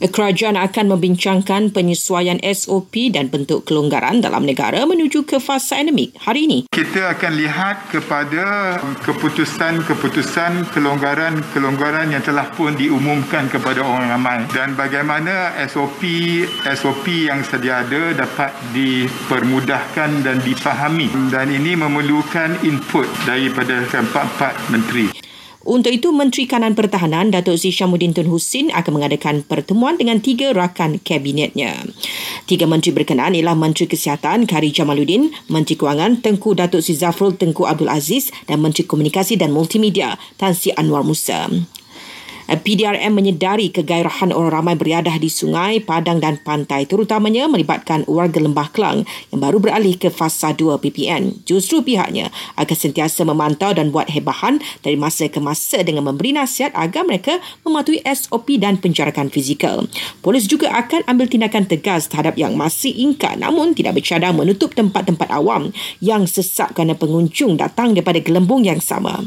Kerajaan akan membincangkan penyesuaian SOP dan bentuk kelonggaran dalam negara menuju ke fasa endemik hari ini. Kita akan lihat kepada keputusan-keputusan kelonggaran-kelonggaran yang telah pun diumumkan kepada orang ramai dan bagaimana SOP SOP yang sedia ada dapat dipermudahkan dan dipahami dan ini memerlukan input daripada keempat-empat menteri. Untuk itu, Menteri Kanan Pertahanan Datuk Sri Syamuddin Tun Hussein akan mengadakan pertemuan dengan tiga rakan kabinetnya. Tiga menteri berkenaan ialah Menteri Kesihatan Kari Jamaluddin, Menteri Kewangan Tengku Datuk Sri Zafrul Tengku Abdul Aziz dan Menteri Komunikasi dan Multimedia Tan Sri Anwar Musa. PDRM menyedari kegairahan orang ramai beriadah di sungai, padang dan pantai terutamanya melibatkan warga Lembah Kelang yang baru beralih ke fasa 2 PPN. Justru pihaknya akan sentiasa memantau dan buat hebahan dari masa ke masa dengan memberi nasihat agar mereka mematuhi SOP dan penjarakan fizikal. Polis juga akan ambil tindakan tegas terhadap yang masih ingkar namun tidak bercadang menutup tempat-tempat awam yang sesak kerana pengunjung datang daripada gelembung yang sama.